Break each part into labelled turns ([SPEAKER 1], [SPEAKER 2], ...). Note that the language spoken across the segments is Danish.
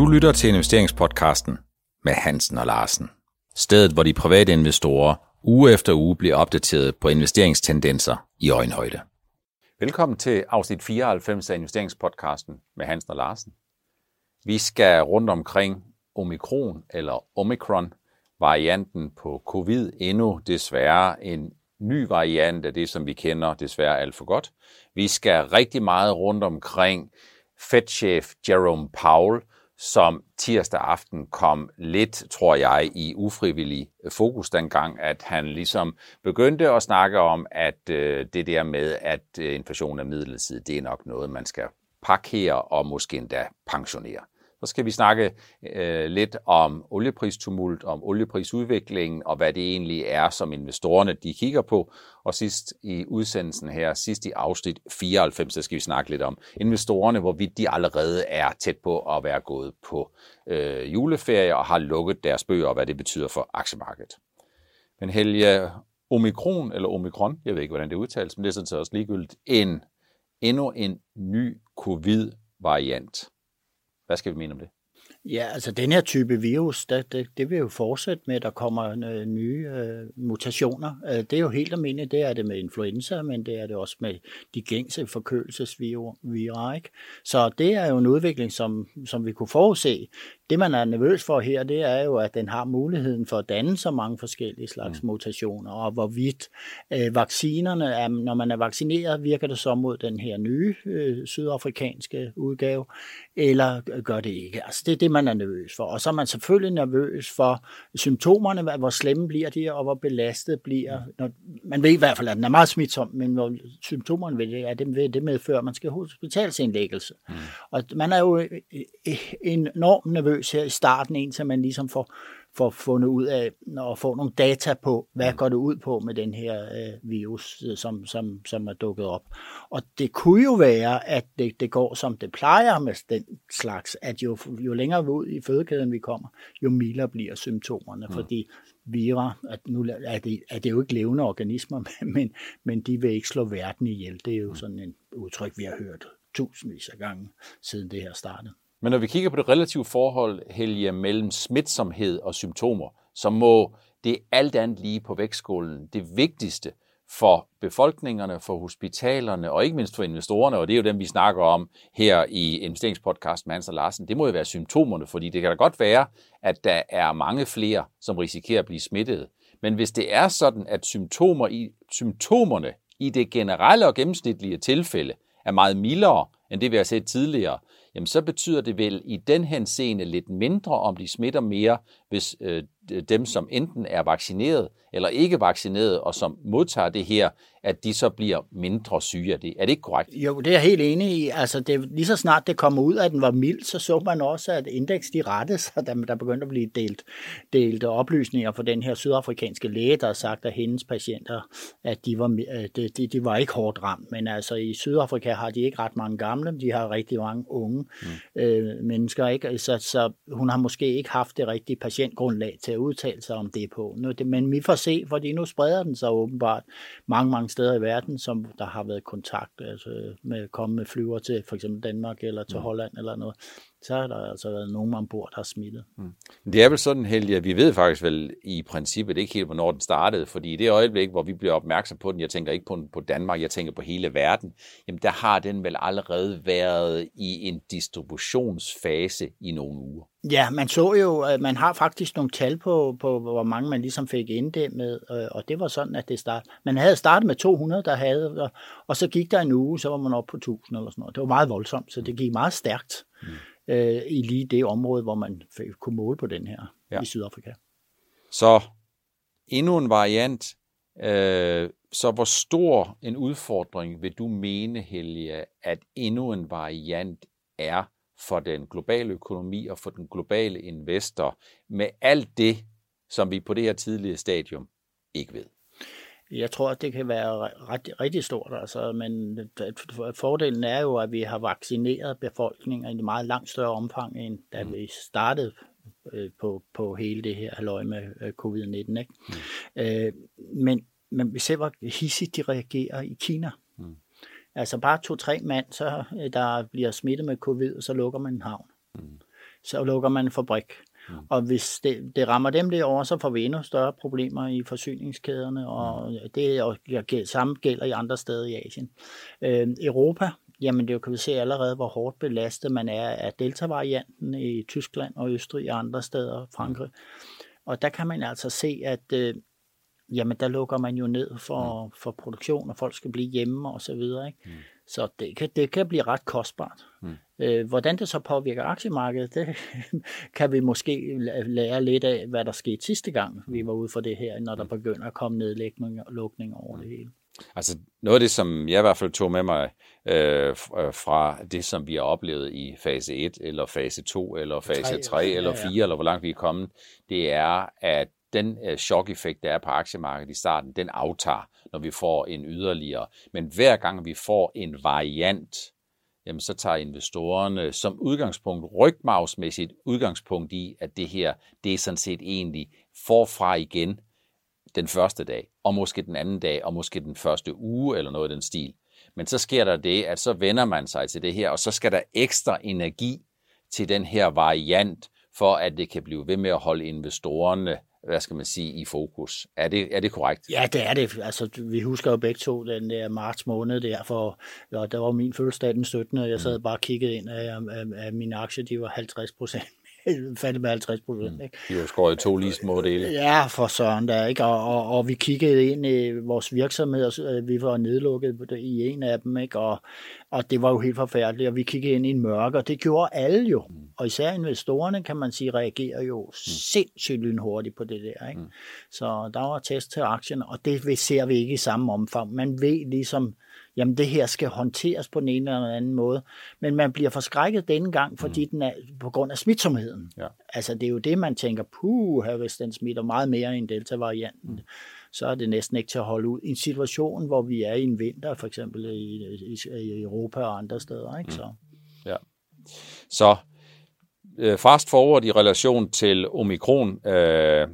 [SPEAKER 1] Du lytter til investeringspodcasten med Hansen og Larsen. Stedet, hvor de private investorer uge efter uge bliver opdateret på investeringstendenser i øjenhøjde. Velkommen til afsnit 94 af investeringspodcasten med Hansen og Larsen. Vi skal rundt omkring omikron eller omikron, varianten på covid, endnu desværre en ny variant af det, som vi kender desværre alt for godt. Vi skal rigtig meget rundt omkring Fed-chef Jerome Powell, som tirsdag aften kom lidt, tror jeg, i ufrivillig fokus dengang, at han ligesom begyndte at snakke om, at øh, det der med, at øh, inflation er midlertidig, det er nok noget, man skal parkere og måske endda pensionere. Så skal vi snakke øh, lidt om oliepristumult, om olieprisudviklingen og hvad det egentlig er, som investorerne de kigger på. Og sidst i udsendelsen her, sidst i afsnit 94, så skal vi snakke lidt om investorerne, hvorvidt de allerede er tæt på at være gået på øh, juleferie og har lukket deres bøger og hvad det betyder for aktiemarkedet. Men Helge, omikron eller omikron, jeg ved ikke, hvordan det udtales, men det er sådan set også ligegyldigt, en, endnu en ny covid-variant. Hvad skal vi mene om det?
[SPEAKER 2] Ja, altså den her type virus, det, det, det vil jo fortsætte med, at der kommer øh, nye øh, mutationer. Øh, det er jo helt almindeligt, det er det med influenza, men det er det også med de gængse forkølelsesvirer. Ikke? Så det er jo en udvikling, som, som vi kunne forudse. Det, man er nervøs for her, det er jo, at den har muligheden for at danne så mange forskellige slags mm. mutationer, og hvorvidt øh, vaccinerne, er, når man er vaccineret, virker det så mod den her nye øh, sydafrikanske udgave, eller gør det ikke. Altså, det er det, man er nervøs for. Og så er man selvfølgelig nervøs for symptomerne, hvor slemme bliver de, og hvor belastet bliver. Mm. Når, man ved i hvert fald, at den er meget smitsom, men hvor symptomerne ved det, er, det, ved det medfører, at man skal hospitalsindlæggelse. Mm. Og man er jo øh, øh, enormt nervøs her i starten, indtil man ligesom får for fundet ud af og få nogle data på, hvad går det ud på med den her øh, virus, øh, som, som, som er dukket op. Og det kunne jo være, at det, det går som det plejer med den slags, at jo, jo længere ud i fødekæden vi kommer, jo mildere bliver symptomerne, mm. fordi vira, at nu er det, er det jo ikke levende organismer, men, men de vil ikke slå verden ihjel. Det er jo mm. sådan en udtryk, vi har hørt tusindvis af gange, siden det her startede.
[SPEAKER 1] Men når vi kigger på det relative forhold, Helge, mellem smitsomhed og symptomer, så må det alt andet lige på vægtskålen det vigtigste for befolkningerne, for hospitalerne og ikke mindst for investorerne, og det er jo dem, vi snakker om her i investeringspodcast med Hans og Larsen, det må jo være symptomerne, fordi det kan da godt være, at der er mange flere, som risikerer at blive smittet. Men hvis det er sådan, at symptomer i, symptomerne i det generelle og gennemsnitlige tilfælde er meget mildere end det, vi har set tidligere, jamen så betyder det vel i den henseende lidt mindre, om de smitter mere, hvis øh, dem, som enten er vaccineret eller ikke vaccineret, og som modtager det her, at de så bliver mindre syge af det. Er det ikke korrekt?
[SPEAKER 2] Jo, det er jeg helt enig i. Altså, det, lige så snart det kommer ud, at den var mild, så så man også, at indeks de rette sig, da der begyndte at blive delt, delt oplysninger for den her sydafrikanske læge, der har sagt, at hendes patienter, at de var, de, de, de var ikke hårdt ramt. Men altså i Sydafrika har de ikke ret mange gamle, de har rigtig mange unge mm. øh, mennesker. Ikke? Så, så hun har måske ikke haft det rigtige patientgrundlag til at udtale sig om det på. Nu, det, men vi får se, fordi nu spreder den sig åbenbart mange, mange steder i verden, som der har været kontakt altså med at komme med flyver til for eksempel Danmark eller til mm. Holland eller noget så har der altså været nogen ombord, der har smittet. Mm.
[SPEAKER 1] Det er vel sådan, Helge, at vi ved faktisk vel i princippet ikke helt, hvornår den startede, fordi i det øjeblik, hvor vi bliver opmærksom på den, jeg tænker ikke på, på Danmark, jeg tænker på hele verden, jamen der har den vel allerede været i en distributionsfase i nogle uger.
[SPEAKER 2] Ja, man så jo, at man har faktisk nogle tal på, på hvor mange man ligesom fik med, øh, og det var sådan, at det startede. Man havde startet med 200, der havde, og så gik der en uge, så var man oppe på 1000 eller sådan noget. Det var meget voldsomt, så det gik meget stærkt. Mm øh, i lige det område, hvor man kunne måle på den her ja. i Sydafrika.
[SPEAKER 1] Så endnu en variant. Øh, så hvor stor en udfordring vil du mene, Helge, at endnu en variant er for den globale økonomi og for den globale investor med alt det, som vi på det her tidlige stadium ikke ved?
[SPEAKER 2] Jeg tror, at det kan være ret, rigtig stort, altså, men fordelen er jo, at vi har vaccineret befolkningen i et meget langt større omfang, end da mm. vi startede øh, på, på hele det her halvøje med øh, covid-19. Ikke? Mm. Øh, men, men vi ser, hvor hissigt de reagerer i Kina. Mm. Altså bare to-tre mand, så, der bliver smittet med covid, og så lukker man en havn. Mm. så lukker man en fabrik. Mm. Og hvis det, det rammer dem derovre, så får vi endnu større problemer i forsyningskæderne, og mm. det og, ja, samme gælder i andre steder i Asien. Øh, Europa, jamen det kan vi se allerede, hvor hårdt belastet man er af delta-varianten i Tyskland og Østrig og andre steder, Frankrig. Og der kan man altså se, at øh, jamen der lukker man jo ned for, mm. for produktion, og folk skal blive hjemme og så videre. Ikke? Mm. Så det kan, det kan blive ret kostbart. Mm. Øh, hvordan det så påvirker aktiemarkedet, det kan vi måske lære lidt af, hvad der skete sidste gang, vi var ude for det her, når der mm. begynder at komme nedlægning og lukning over det hele.
[SPEAKER 1] Altså noget af det, som jeg i hvert fald tog med mig øh, øh fra det, som vi har oplevet i fase 1, eller fase 2, eller fase 3, 3 eller 4, ja, ja. eller hvor langt vi er kommet, det er, at den øh, chok-effekt, der er på aktiemarkedet i starten, den aftager, når vi får en yderligere. Men hver gang vi får en variant, jamen så tager investorerne som udgangspunkt rygmavsmæssigt udgangspunkt i, at det her, det er sådan set egentlig forfra igen den første dag, og måske den anden dag, og måske den første uge, eller noget i den stil. Men så sker der det, at så vender man sig til det her, og så skal der ekstra energi til den her variant, for at det kan blive ved med at holde investorerne hvad skal man sige, i fokus. Er det, er det korrekt?
[SPEAKER 2] Ja, det er det. Altså, vi husker jo begge to den der marts måned der, for ja, der var min fødselsdag den 17. og jeg sad mm. bare og kiggede ind af, af, af mine aktier, de var 50 procent faldet med 50 procent. Mm.
[SPEAKER 1] De var skåret to lige små dele.
[SPEAKER 2] Ja, for søren der, ikke? Og, og, og, vi kiggede ind i vores virksomheder, vi var nedlukket i en af dem, ikke? Og, og det var jo helt forfærdeligt, og vi kiggede ind i en mørke, og det gjorde alle jo. Mm. Og især investorerne, kan man sige, reagerer jo mm. sindssygt lynhurtigt på det der, ikke? Mm. Så der var test til aktien, og det ser vi ikke i samme omfang. Man ved ligesom, jamen det her skal håndteres på den ene eller anden måde. Men man bliver forskrækket denne gang, fordi mm. den er på grund af smitsomheden. Ja. Altså det er jo det, man tænker, puh, hvis den smitter meget mere end delta-varianten, mm. så er det næsten ikke til at holde ud. I en situation, hvor vi er i en vinter, for eksempel i, i, i Europa og andre steder. Ikke? Mm. Så.
[SPEAKER 1] Ja. Så øh, fast forward i relation til omikron øh,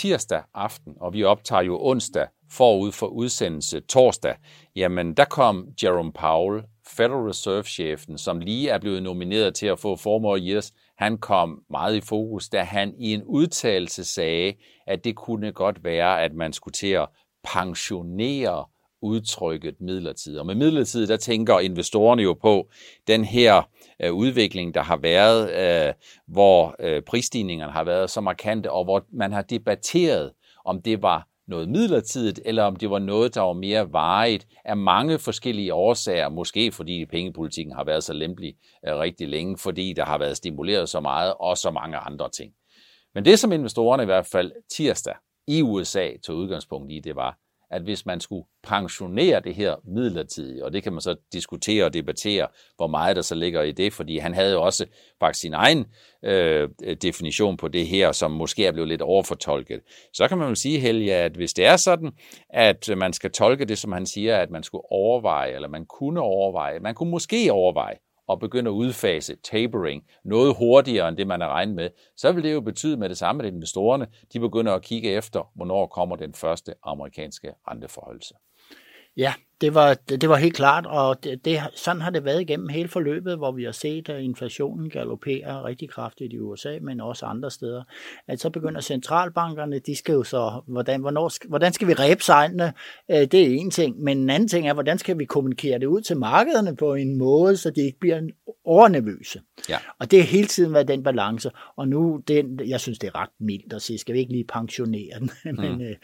[SPEAKER 1] tirsdag aften, og vi optager jo onsdag forud for udsendelse torsdag, jamen der kom Jerome Powell, Federal Reserve-chefen, som lige er blevet nomineret til at få formål more years, han kom meget i fokus, da han i en udtalelse sagde, at det kunne godt være, at man skulle til at pensionere udtrykket midlertid. Og med midlertid, der tænker investorerne jo på den her øh, udvikling, der har været, øh, hvor øh, prisstigningerne har været så markante, og hvor man har debatteret, om det var noget midlertidigt, eller om det var noget, der var mere varigt af mange forskellige årsager, måske fordi pengepolitikken har været så lempelig øh, rigtig længe, fordi der har været stimuleret så meget, og så mange andre ting. Men det, som investorerne i hvert fald tirsdag i USA tog udgangspunkt i, det var, at hvis man skulle pensionere det her midlertidigt, og det kan man så diskutere og debattere, hvor meget der så ligger i det, fordi han havde jo også faktisk sin egen øh, definition på det her, som måske er blevet lidt overfortolket. Så kan man jo sige, Helge, at hvis det er sådan, at man skal tolke det, som han siger, at man skulle overveje, eller man kunne overveje, man kunne måske overveje og begynde at udfase tapering noget hurtigere end det, man har regnet med, så vil det jo betyde med det samme, at investorerne de begynder at kigge efter, hvornår kommer den første amerikanske renteforholdelse.
[SPEAKER 2] Ja, det var, det var helt klart, og det, det, sådan har det været igennem hele forløbet, hvor vi har set, at inflationen galopperer rigtig kraftigt i USA, men også andre steder. At så begynder centralbankerne, de skal jo så, hvordan, hvornår, hvordan skal vi ræbe sejlene? Øh, det er en ting, men en anden ting er, hvordan skal vi kommunikere det ud til markederne på en måde, så de ikke bliver overnervøse. Ja. Og det er hele tiden været den balance, og nu, det, jeg synes, det er ret mildt at sige, skal vi ikke lige pensionere den? men mm. øh,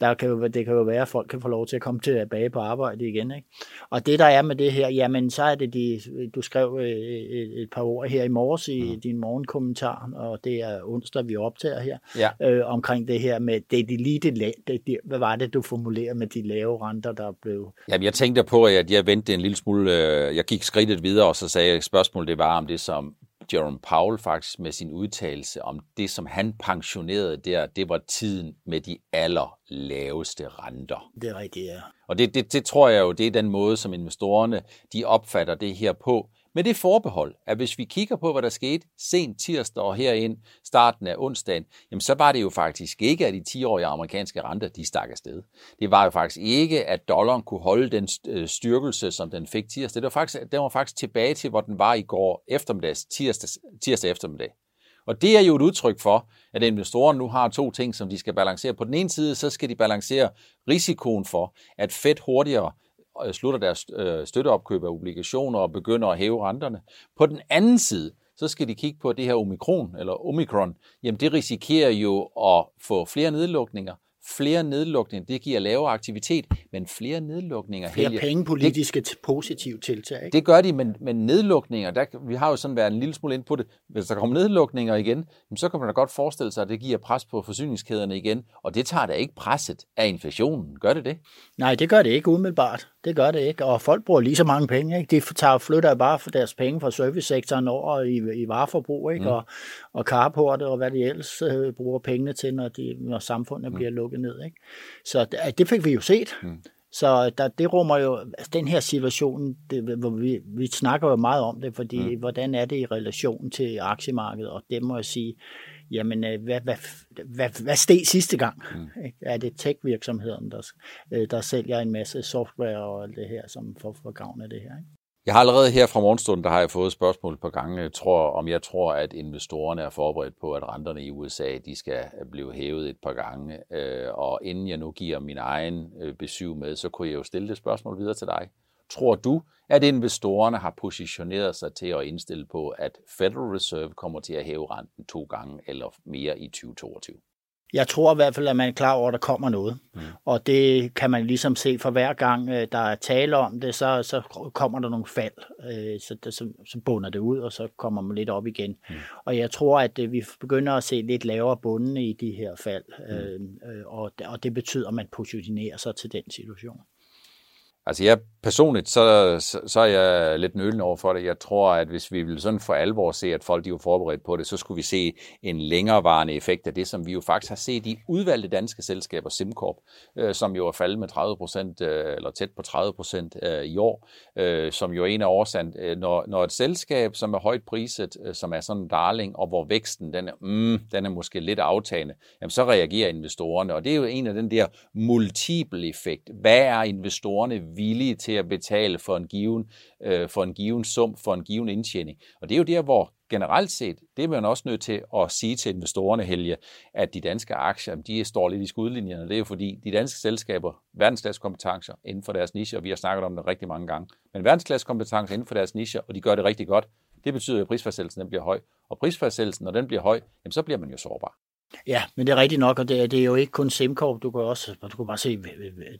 [SPEAKER 2] der kan jo, det kan jo være, at folk kan få lov til at komme tilbage på arbejde det igen. Ikke? Og det, der er med det her, jamen så er det, de, du skrev øh, et, et par ord her i morges i mm. din morgenkommentar, og det er onsdag, vi optager her, ja. øh, omkring det her med, det, det lige det, det, det, hvad var det, du formulerede med de lave renter, der blev...
[SPEAKER 1] Jamen, jeg tænkte på, at jeg vendte en lille smule, øh, jeg gik skridtet videre, og så sagde jeg, at spørgsmålet det var om det, som Jerome Powell faktisk med sin udtalelse om det, som han pensionerede der, det var tiden med de allerlaveste renter.
[SPEAKER 2] Det er rigtigt, ja.
[SPEAKER 1] Og det, det, det tror jeg jo, det er den måde, som investorerne de opfatter det her på. Men det forbehold, at hvis vi kigger på, hvad der skete sent tirsdag og herind starten af onsdagen, jamen så var det jo faktisk ikke, at de 10-årige amerikanske renter, de stak afsted. Det var jo faktisk ikke, at dollaren kunne holde den øh, styrkelse, som den fik tirsdag. Det var faktisk, den var faktisk tilbage til, hvor den var i går eftermiddags, tirsdag, tirsdag eftermiddag. Og det er jo et udtryk for, at investorerne nu har to ting, som de skal balancere. På den ene side, så skal de balancere risikoen for, at Fed hurtigere øh, slutter deres øh, støtteopkøb af obligationer og begynder at hæve renterne. På den anden side, så skal de kigge på det her omikron, eller omikron. Jamen det risikerer jo at få flere nedlukninger, flere nedlukninger, det giver lavere aktivitet, men flere nedlukninger...
[SPEAKER 2] Flere helge, pengepolitiske det, positive tiltag. Ikke?
[SPEAKER 1] Det gør de, men, men nedlukninger, der, vi har jo sådan været en lille smule ind på det. Hvis der kommer nedlukninger igen, så kan man da godt forestille sig, at det giver pres på forsyningskæderne igen, og det tager da ikke presset af inflationen. Gør det det?
[SPEAKER 2] Nej, det gør det ikke umiddelbart. Det gør det ikke, og folk bruger lige så mange penge. Ikke? De tager, flytter bare for deres penge fra servicesektoren over i, i vareforbrug, ikke? Mm. Og, og carporte og hvad de ellers øh, bruger pengene til, når, de, når samfundet mm. bliver lukket ned. Ikke? Så det, det fik vi jo set. Mm. Så der, det rummer jo altså den her situation, det, hvor vi, vi snakker jo meget om det, fordi mm. hvordan er det i relation til aktiemarkedet, og det må jeg sige, jamen, øh, hvad, hvad, hvad, hvad steg sidste gang? Mm. Er det tech-virksomheden, der, øh, der sælger en masse software og alt det her, som får, får gavn af det her? Ikke?
[SPEAKER 1] Jeg har allerede her fra morgenstunden, der har jeg fået spørgsmål på gange, tror, om jeg tror, at investorerne er forberedt på, at renterne i USA de skal blive hævet et par gange. Øh, og inden jeg nu giver min egen øh, besøg med, så kunne jeg jo stille det spørgsmål videre til dig. Tror du, at investorerne har positioneret sig til at indstille på, at Federal Reserve kommer til at hæve renten to gange eller mere i 2022?
[SPEAKER 2] Jeg tror i hvert fald, at man er klar over, at der kommer noget. Mm. Og det kan man ligesom se for hver gang, øh, der er tale om det, så, så kommer der nogle fald. Øh, så, så, så bunder det ud, og så kommer man lidt op igen. Mm. Og jeg tror, at øh, vi begynder at se lidt lavere bunde i de her fald. Mm. Og, og det betyder, at man positionerer sig til den situation.
[SPEAKER 1] Altså jeg personligt, så, så, så er jeg lidt nølende over for det. Jeg tror, at hvis vi vil sådan for alvor se, at folk de var forberedt på det, så skulle vi se en længerevarende effekt af det, som vi jo faktisk har set i udvalgte danske selskaber, SimCorp, øh, som jo er faldet med 30 procent, øh, eller tæt på 30 procent øh, i år, øh, som jo er en af årsagen. Øh, når, når et selskab, som er højt priset, øh, som er sådan en darling, og hvor væksten den er, mm, den er måske lidt aftagende, jamen så reagerer investorerne, og det er jo en af den der multiple effekt. Hvad er investorerne villige til at betale for en given, øh, for en given sum, for en given indtjening. Og det er jo der, hvor generelt set, det er man også nødt til at sige til investorerne, Helge, at de danske aktier, de står lidt i skudlinjerne. Det er jo fordi, de danske selskaber, kompetencer inden for deres niche, og vi har snakket om det rigtig mange gange, men kompetencer inden for deres niche, og de gør det rigtig godt, det betyder, at prisfastsættelsen den bliver høj. Og prisfastsættelsen, når den bliver høj, jamen, så bliver man jo sårbar.
[SPEAKER 2] Ja, men det er rigtigt nok, og det, det er jo ikke kun SimCorp, du kan også du kan bare se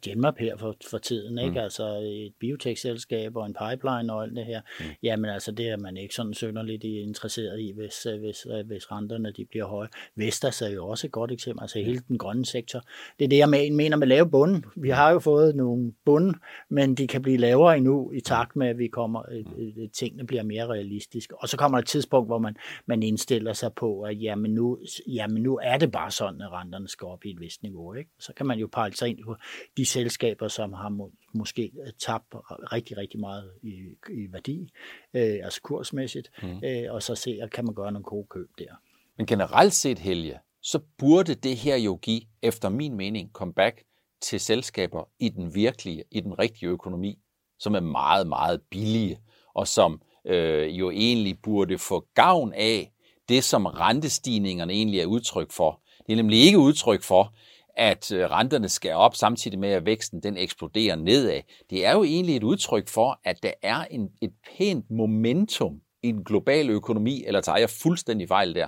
[SPEAKER 2] Genmap her for, for tiden, ikke? Mm. altså et biotech-selskab og en pipeline og alt det her. Mm. Jamen altså, det er man ikke sådan sønderligt interesseret i, hvis, hvis, hvis renterne de bliver høje. Vestas er jo også et godt eksempel, altså hele den grønne sektor. Det er det, jeg mener med lave bunden. Vi har jo fået nogle bunden, men de kan blive lavere endnu i takt med, at vi kommer, mm. tingene bliver mere realistiske. Og så kommer der et tidspunkt, hvor man, man indstiller sig på, at jamen nu, jamen nu er det bare sådan, at renterne skal op i et vist niveau. Ikke? Så kan man jo pege sig ind på de selskaber, som har må, måske tabt rigtig, rigtig meget i, i værdi, øh, altså kursmæssigt, mm. øh, og så se, at kan man gøre nogle gode køb der.
[SPEAKER 1] Men generelt set, Helge, så burde det her jo give, efter min mening, comeback til selskaber i den virkelige, i den rigtige økonomi, som er meget, meget billige, og som øh, jo egentlig burde få gavn af, det, som rentestigningerne egentlig er udtryk for. Det er nemlig ikke udtryk for, at øh, renterne skal op samtidig med, at væksten den eksploderer nedad. Det er jo egentlig et udtryk for, at der er en, et pænt momentum i en global økonomi, eller tager jeg fuldstændig fejl der?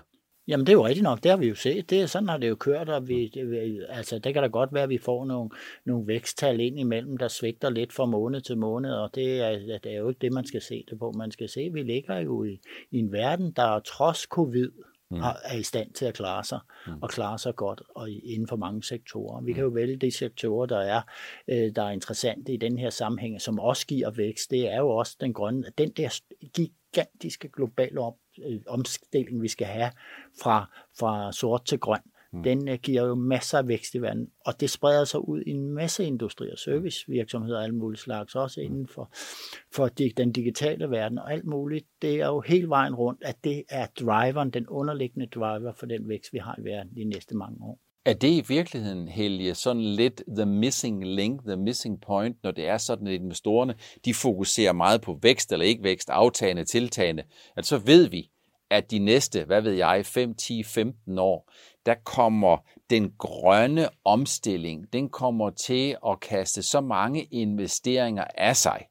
[SPEAKER 2] Jamen det er jo rigtigt nok, det har vi jo set. Det, sådan har det jo kørt, og vi, det, altså, det kan da godt være, at vi får nogle, nogle væksttal ind imellem, der svigter lidt fra måned til måned, og det er, det er jo ikke det, man skal se det på. Man skal se, at vi ligger jo i, i en verden, der trods covid mm. er i stand til at klare sig, mm. og klare sig godt og inden for mange sektorer. Vi kan jo mm. vælge de sektorer, der er, øh, der er interessante i den her sammenhæng, som også giver vækst. Det er jo også den grønne, den der gigantiske globale op, øh, omstilling, vi skal have fra, fra sort til grøn, mm. den uh, giver jo masser af vækst i verden, og det spreder sig ud i en masse industri og servicevirksomheder og alle mulige slags, også mm. inden for, for de, den digitale verden og alt muligt. Det er jo hele vejen rundt, at det er driveren, den underliggende driver for den vækst, vi har i verden de næste mange år.
[SPEAKER 1] Er det i virkeligheden, Helge, sådan lidt the missing link, the missing point, når det er sådan, at investorerne de fokuserer meget på vækst eller ikke vækst, aftagende, tiltagende, at så ved vi, at de næste, hvad ved jeg, 5, 10, 15 år, der kommer den grønne omstilling, den kommer til at kaste så mange investeringer af sig,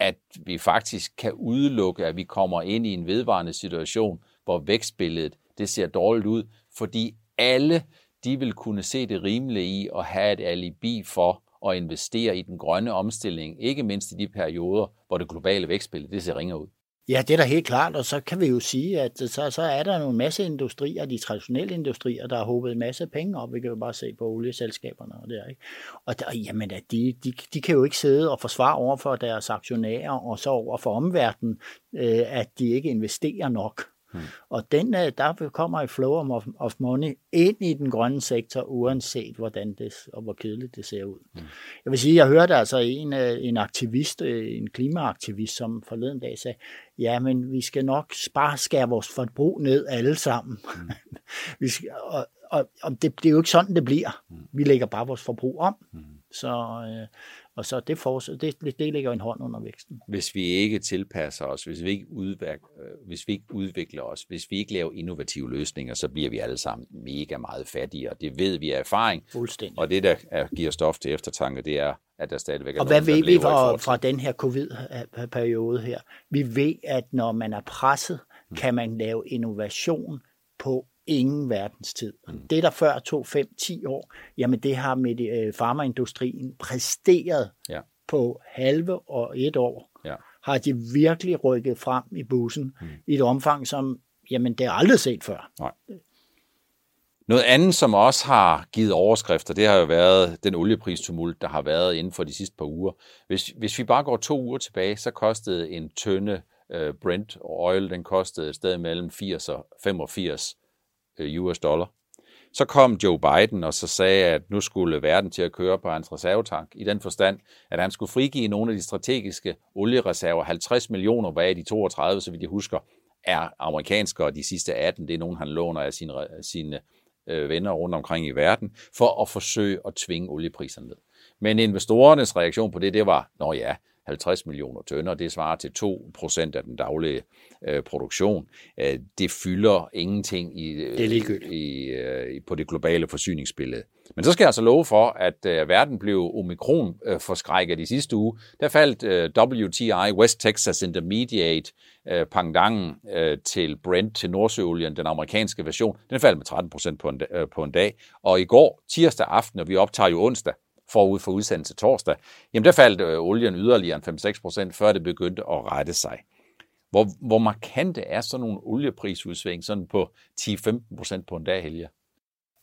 [SPEAKER 1] at vi faktisk kan udelukke, at vi kommer ind i en vedvarende situation, hvor vækstbilledet det ser dårligt ud, fordi alle de vil kunne se det rimelige i at have et alibi for at investere i den grønne omstilling, ikke mindst i de perioder, hvor det globale vækstbillede det ser ringer ud.
[SPEAKER 2] Ja, det er da helt klart, og så kan vi jo sige, at så, så er der en masse industrier, de traditionelle industrier, der har håbet en masse penge op. Vi kan jo bare se på olieselskaberne og der, ikke. Og der, jamen, at de, de, de kan jo ikke sidde og forsvare over for deres aktionærer, og så over for omverdenen, øh, at de ikke investerer nok. Hmm. Og den, øh, der kommer et flow of, of money ind i den grønne sektor, uanset hvordan det, og hvor kedeligt det ser ud. Hmm. Jeg vil sige, jeg hørte altså en, øh, en aktivist, øh, en klimaaktivist, som forleden dag sagde, ja, men vi skal nok bare skære vores forbrug ned alle sammen. Hmm. vi skal, og, og, og det, det er jo ikke sådan, det bliver. Hmm. Vi lægger bare vores forbrug om. Hmm. Så, øh, og så det, for, det, det lægger en hånd under væksten.
[SPEAKER 1] Hvis vi ikke tilpasser os, hvis vi ikke, udværk, øh, hvis vi ikke udvikler os, hvis vi ikke laver innovative løsninger, så bliver vi alle sammen mega meget fattigere. Det ved vi af erfaring.
[SPEAKER 2] Fuldstændig.
[SPEAKER 1] Og det, der er, giver stof til eftertanke, det er, at der stadigvæk er
[SPEAKER 2] Og hvad nogen, ved vi fra, fra den her covid-periode her? Vi ved, at når man er presset, hmm. kan man lave innovation på ingen verdens tid. Mm. Det, der før tog 5-10 år, jamen det har med øh, farmaindustrien præsteret ja. på halve og et år. Ja. Har de virkelig rykket frem i bussen mm. i et omfang, som jamen, det er aldrig set før. Nej.
[SPEAKER 1] Noget andet, som også har givet overskrifter, det har jo været den oliepristumult, der har været inden for de sidste par uger. Hvis, hvis vi bare går to uger tilbage, så kostede en tønde uh, Brent oil, den kostede et sted mellem 80 og 85 Øh, Øh, US dollar. Så kom Joe Biden og så sagde, at nu skulle verden til at køre på hans reservetank, i den forstand, at han skulle frigive nogle af de strategiske oliereserver, 50 millioner, hvad de 32, så vidt jeg husker, er amerikanske, og de sidste 18, det er nogen, han låner af sine, sine øh, venner rundt omkring i verden, for at forsøge at tvinge oliepriserne ned. Men investorernes reaktion på det, det var, nå ja, 50 millioner tønder. Det svarer til 2 procent af den daglige øh, produktion. Øh, det fylder ingenting i, øh, det i, øh, på det globale forsyningsbillede. Men så skal jeg altså love for, at øh, verden blev omikron øh, forskrækket i sidste uge. Der faldt øh, WTI, West Texas Intermediate, øh, pangdangen øh, til Brent, til Nordsøolien, den amerikanske version, den faldt med 13 procent på, en, øh, på en dag. Og i går, tirsdag aften, og vi optager jo onsdag, forud for udsendelse torsdag, jamen der faldt øh, olien yderligere en 5-6 procent, før det begyndte at rette sig. Hvor, hvor markante er sådan nogle olieprisudsving sådan på 10-15 procent på en dag, Helge?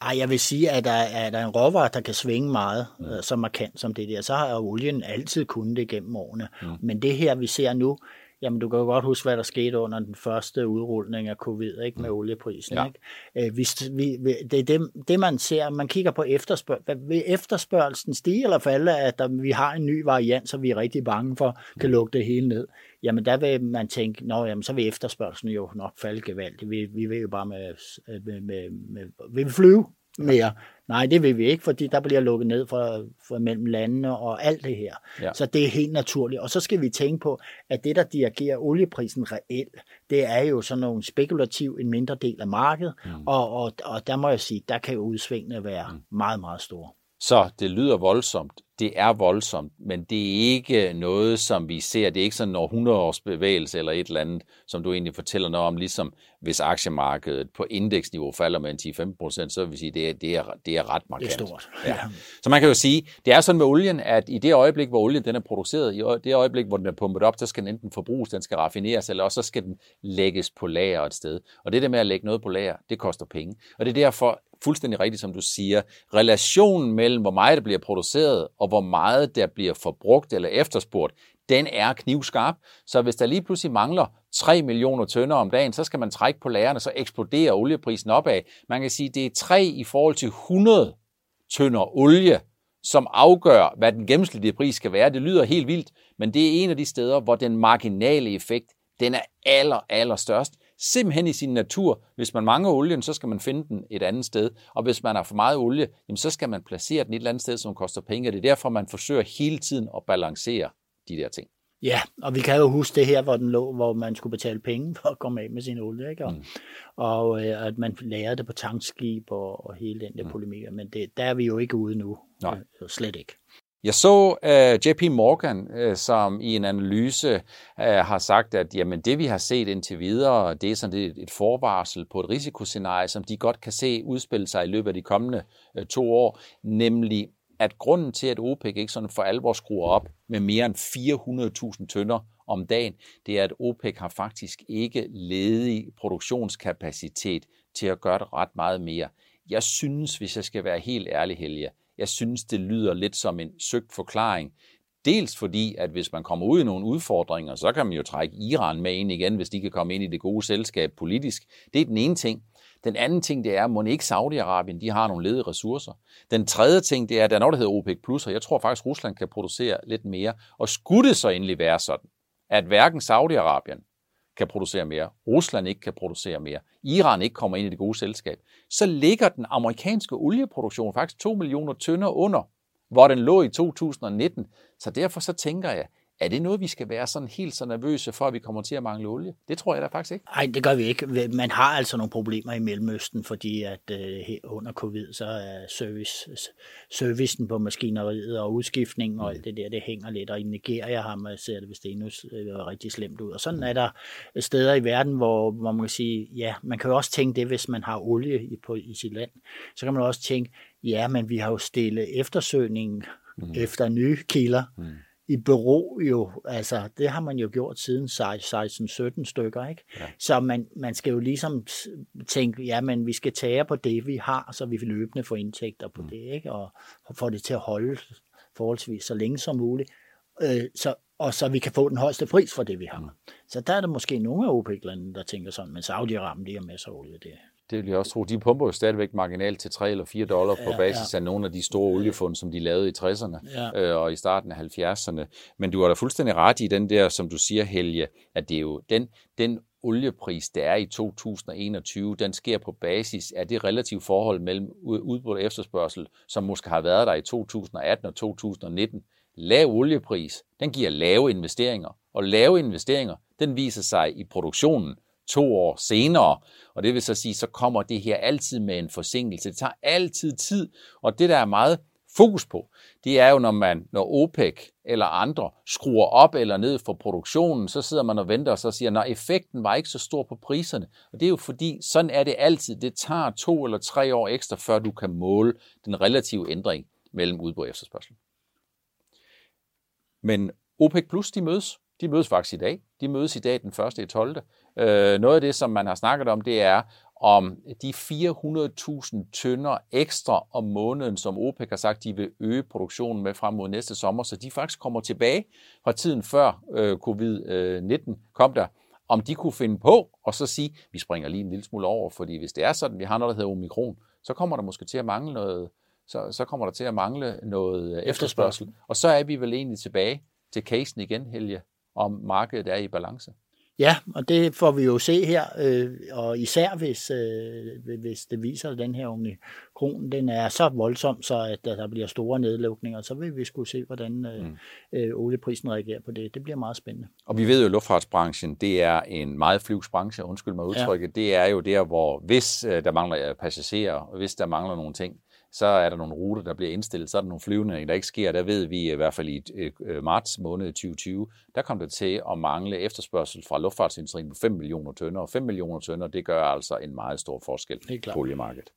[SPEAKER 2] Ej, jeg vil sige, at der er der en råvare, der kan svinge meget, mm. øh, så markant som det der. Så har olien altid kunnet det gennem årene. Mm. Men det her, vi ser nu, Jamen, du kan jo godt huske, hvad der skete under den første udrulning af covid, ikke, med mm. olieprisen. Ja. Ikke? Øh, hvis vi, det er det, det, man ser. Man kigger på efterspørg vil efterspørgelsen stige eller falde, at der, vi har en ny variant, så vi er rigtig bange for, kan mm. lukke det hele ned. Jamen, der vil man tænke, nå, jamen, så vil efterspørgelsen jo nok falde gevaldigt. Vi, vi vil jo bare med, med, med, med vi vil flyve mere. Nej, det vil vi ikke, fordi der bliver lukket ned for, for mellem landene og alt det her. Ja. Så det er helt naturligt. Og så skal vi tænke på, at det, der dirigerer olieprisen reelt, det er jo sådan nogle spekulativ, en mindre del af markedet, mm. og, og, og der må jeg sige, der kan jo udsvingene være mm. meget, meget store.
[SPEAKER 1] Så det lyder voldsomt. Det er voldsomt, men det er ikke noget, som vi ser. Det er ikke sådan en 100 års bevægelse eller et eller andet, som du egentlig fortæller noget om, ligesom hvis aktiemarkedet på indeksniveau falder med en 10-15 procent, så vil vi sige, det er, det er, det er ret markant.
[SPEAKER 2] Det er stort.
[SPEAKER 1] Ja. Så man kan jo sige, det er sådan med olien, at i det øjeblik, hvor olien den er produceret, i det øjeblik, hvor den er pumpet op, så skal den enten forbruges, den skal raffineres, eller også så skal den lægges på lager et sted. Og det der med at lægge noget på lager, det koster penge. Og det er derfor, fuldstændig rigtigt, som du siger, relationen mellem, hvor meget der bliver produceret, og hvor meget der bliver forbrugt eller efterspurgt, den er knivskarp. Så hvis der lige pludselig mangler 3 millioner tønder om dagen, så skal man trække på lagerne, så eksploderer olieprisen opad. Man kan sige, det er 3 i forhold til 100 tønder olie, som afgør, hvad den gennemsnitlige pris skal være. Det lyder helt vildt, men det er en af de steder, hvor den marginale effekt, den er aller, aller størst simpelthen i sin natur. Hvis man mangler olien, så skal man finde den et andet sted. Og hvis man har for meget olie, jamen, så skal man placere den et eller andet sted, som koster penge. Det er derfor, man forsøger hele tiden at balancere de der ting.
[SPEAKER 2] Ja, og vi kan jo huske det her, hvor den lå, hvor man skulle betale penge for at komme af med sin olie, ikke? Og, mm. og øh, at man lærte det på tankskib og, og hele den der mm. polemik, men det, der er vi jo ikke ude nu, Nej. Øh, slet ikke.
[SPEAKER 1] Jeg så øh, uh, JP Morgan, uh, som i en analyse uh, har sagt, at jamen, det vi har set indtil videre, det er sådan et, et forvarsel på et risikoscenarie, som de godt kan se udspille sig i løbet af de kommende uh, to år, nemlig at grunden til, at OPEC ikke sådan for alvor skruer op med mere end 400.000 tønder om dagen, det er, at OPEC har faktisk ikke ledig produktionskapacitet til at gøre det ret meget mere. Jeg synes, hvis jeg skal være helt ærlig, Helge, jeg synes, det lyder lidt som en søgt forklaring. Dels fordi, at hvis man kommer ud i nogle udfordringer, så kan man jo trække Iran med ind igen, hvis de kan komme ind i det gode selskab politisk. Det er den ene ting. Den anden ting, det er, at ikke Saudi-Arabien, de har nogle ledige ressourcer. Den tredje ting, det er, at der er noget, der hedder OPEC+, Plus, og jeg tror faktisk, at Rusland kan producere lidt mere. Og skulle det så endelig være sådan, at hverken Saudi-Arabien kan producere mere, Rusland ikke kan producere mere, Iran ikke kommer ind i det gode selskab, så ligger den amerikanske olieproduktion faktisk 2 millioner tønder under, hvor den lå i 2019. Så derfor så tænker jeg, er det noget, vi skal være sådan helt så nervøse for, at vi kommer til at mangle olie? Det tror jeg da faktisk ikke.
[SPEAKER 2] Nej, det gør vi ikke. Man har altså nogle problemer i Mellemøsten, fordi at uh, under covid, så er service, servicen på maskineriet og udskiftningen og alt det der, det hænger lidt. Og i Nigeria har man ser det, hvis det endnu øh, rigtig slemt ud. Og sådan er der steder i verden, hvor, hvor man kan sige, ja, man kan jo også tænke det, hvis man har olie i, på, i sit land. Så kan man også tænke, ja, men vi har jo stillet eftersøgningen mm. efter nye kilder. Mm i bero jo, altså det har man jo gjort siden 16-17 stykker, ikke? Ja. Så man, man skal jo ligesom tænke, ja, men vi skal tage på det, vi har, så vi løbende få indtægter på mm. det, ikke? Og få det til at holde forholdsvis så længe som muligt, øh, så, og så vi kan få den højeste pris for det, vi har. Mm. Så der er der måske nogle af OPEC-landene, der tænker sådan, men Saudi-Arabien, de har masser af olie, det
[SPEAKER 1] det vil jeg også tro. De pumper jo stadigvæk marginalt til 3 eller 4 dollar på basis ja. af nogle af de store oliefund, som de lavede i 60'erne ja. øh, og i starten af 70'erne. Men du har da fuldstændig ret i den der, som du siger, Helge, at det er jo den, den oliepris, der er i 2021, den sker på basis af det relative forhold mellem udbud og efterspørgsel, som måske har været der i 2018 og 2019. Lav oliepris, den giver lave investeringer, og lave investeringer, den viser sig i produktionen to år senere. Og det vil så sige, så kommer det her altid med en forsinkelse. Det tager altid tid, og det der er meget fokus på, det er jo, når man, når OPEC eller andre skruer op eller ned for produktionen, så sidder man og venter og så siger, at effekten var ikke så stor på priserne. Og det er jo fordi, sådan er det altid. Det tager to eller tre år ekstra, før du kan måle den relative ændring mellem udbud og efterspørgsel. Men OPEC Plus, de mødes. De mødes faktisk i dag. De mødes i dag den 1. i 12. Øh, noget af det, som man har snakket om, det er, om de 400.000 tønder ekstra om måneden, som OPEC har sagt, de vil øge produktionen med frem mod næste sommer, så de faktisk kommer tilbage fra tiden før øh, covid-19 kom der, om de kunne finde på og så sige, vi springer lige en lille smule over, fordi hvis det er sådan, vi har noget, der hedder omikron, så kommer der måske til at mangle noget, så, så kommer der til at mangle noget efterspørgsel. Og så er vi vel egentlig tilbage til casen igen, Helge, om markedet er i balance.
[SPEAKER 2] Ja, og det får vi jo se her, øh, og især hvis, øh, hvis det viser, at den her omikron den er så voldsom, så at der bliver store nedlukninger, så vil vi skulle se, hvordan øh, mm. øh, olieprisen reagerer på det. Det bliver meget spændende.
[SPEAKER 1] Og vi ved jo, at luftfartsbranchen, det er en meget flyvsbranche, undskyld mig udtrykket, ja. det er jo der, hvor hvis øh, der mangler passagerer, og hvis der mangler nogle ting, så er der nogle ruter, der bliver indstillet, så er der nogle flyvninger, der ikke sker. Der ved vi i hvert fald i øh, marts måned 2020, der kom det til at mangle efterspørgsel fra luftfartsindustrien på 5 millioner tønder, og 5 millioner tønder, det gør altså en meget stor forskel på oliemarkedet.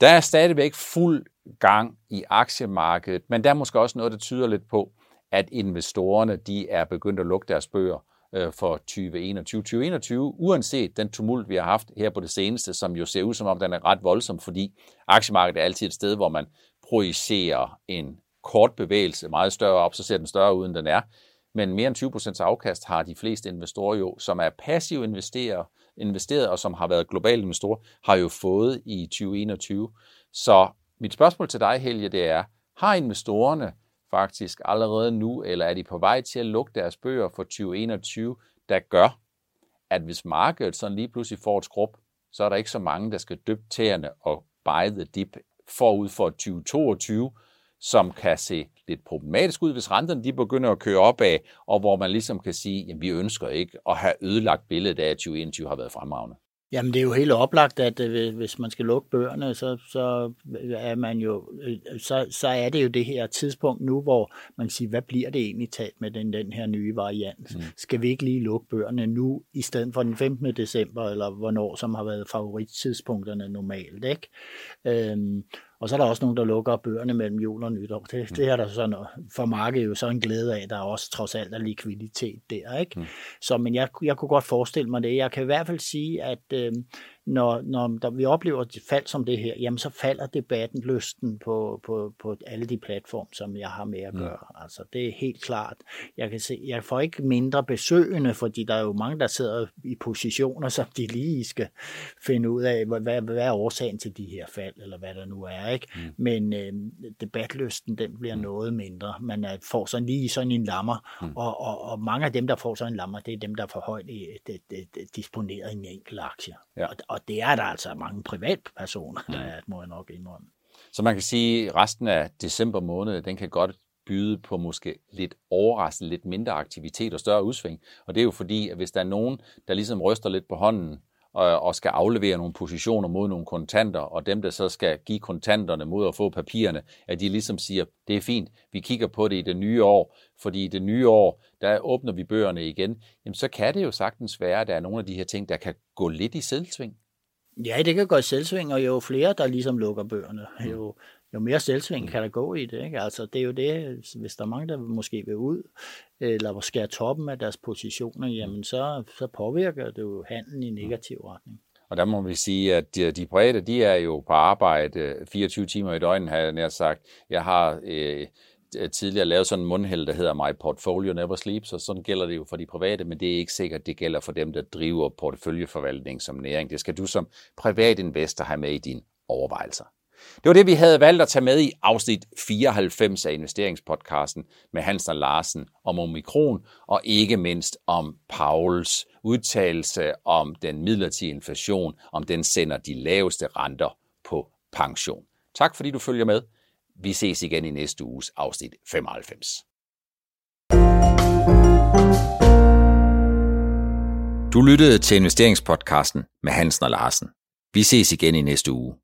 [SPEAKER 1] Der er stadigvæk fuld gang i aktiemarkedet, men der er måske også noget, der tyder lidt på, at investorerne de er begyndt at lukke deres bøger øh, for 2021. 2021, uanset den tumult, vi har haft her på det seneste, som jo ser ud som om, den er ret voldsom, fordi aktiemarkedet er altid et sted, hvor man projicerer en kort bevægelse meget større op, så ser den større ud, end den er. Men mere end 20% afkast har de fleste investorer jo, som er passive investorer, investeret og som har været globale investorer, har jo fået i 2021. Så mit spørgsmål til dig, Helge, det er, har investorerne faktisk allerede nu, eller er de på vej til at lukke deres bøger for 2021, der gør, at hvis markedet sådan lige pludselig får et skrub, så er der ikke så mange, der skal dyppe tæerne og buy the dip forud for 2022, som kan se lidt problematisk ud, hvis renterne de begynder at køre opad, og hvor man ligesom kan sige, at vi ønsker ikke at have ødelagt billedet af, at 2021 har været fremragende.
[SPEAKER 2] Jamen, det er jo helt oplagt, at øh, hvis man skal lukke bøgerne, så, så er man jo, øh, så, så er det jo det her tidspunkt nu, hvor man siger, hvad bliver det egentlig talt med den, den her nye variant? Mm. Skal vi ikke lige lukke bøgerne nu, i stedet for den 15. december, eller hvornår, som har været favorittidspunkterne normalt, ikke? Øhm, og så er der også nogen, der lukker bøgerne mellem jul og nytår. Det, mm. det er der sådan, for markedet jo så en glæde af, der er også trods alt er likviditet der. Ikke? Mm. Så, men jeg, jeg kunne godt forestille mig det. Jeg kan i hvert fald sige, at øh, når, når der, vi oplever et fald som det her, jamen så falder debatten lysten på, på, på alle de platforme, som jeg har med at mm. gøre. Mm. Altså det er helt klart. Jeg kan se, jeg får ikke mindre besøgende, fordi der er jo mange, der sidder i positioner, som de lige skal finde ud af, hvad, hvad, hvad er årsagen til de her fald, eller hvad der nu er. ikke. Mm. Men øh, debatlysten, den bliver mm. noget mindre. Man er, får sådan lige sådan en lammer, mm. og, og, og mange af dem, der får sådan en lammer, det er dem, der får højt disponeret i en enkelt aktie. Ja. Og, og det er der altså mange privatpersoner, der mm. er, må jeg nok indrømme.
[SPEAKER 1] Så man kan sige, at resten af december måned, den kan godt byde på måske lidt overraskende, lidt mindre aktivitet og større udsving. Og det er jo fordi, at hvis der er nogen, der ligesom ryster lidt på hånden, og, og skal aflevere nogle positioner mod nogle kontanter, og dem, der så skal give kontanterne mod at få papirerne, at de ligesom siger, det er fint, vi kigger på det i det nye år, fordi i det nye år, der åbner vi bøgerne igen, jamen så kan det jo sagtens være, at der er nogle af de her ting, der kan gå lidt i selvsving.
[SPEAKER 2] Ja, det kan gå i selvsving, og jo flere, der ligesom lukker bøgerne, mm. jo, jo mere selvsving kan der gå i det. Ikke? Altså, det er jo det, hvis der er mange, der måske vil ud, eller skære toppen af deres positioner, jamen så, så påvirker det jo handlen i negativ retning.
[SPEAKER 1] Og der må vi sige, at de, de private, de er jo på arbejde 24 timer i døgnet, har jeg nær sagt. Jeg har øh, Øh, tidligere lavet sådan en mundhæld, der hedder My Portfolio Never Sleeps, og sådan gælder det jo for de private, men det er ikke sikkert, det gælder for dem, der driver porteføljeforvaltning som næring. Det skal du som privatinvestor have med i dine overvejelser. Det var det, vi havde valgt at tage med i afsnit 94 af investeringspodcasten med Hans og Larsen om omikron, og ikke mindst om Pauls udtalelse om den midlertidige inflation, om den sender de laveste renter på pension. Tak fordi du følger med. Vi ses igen i næste uges afsnit 95. Du lyttede til investeringspodcasten med Hansen og Larsen. Vi ses igen i næste uge.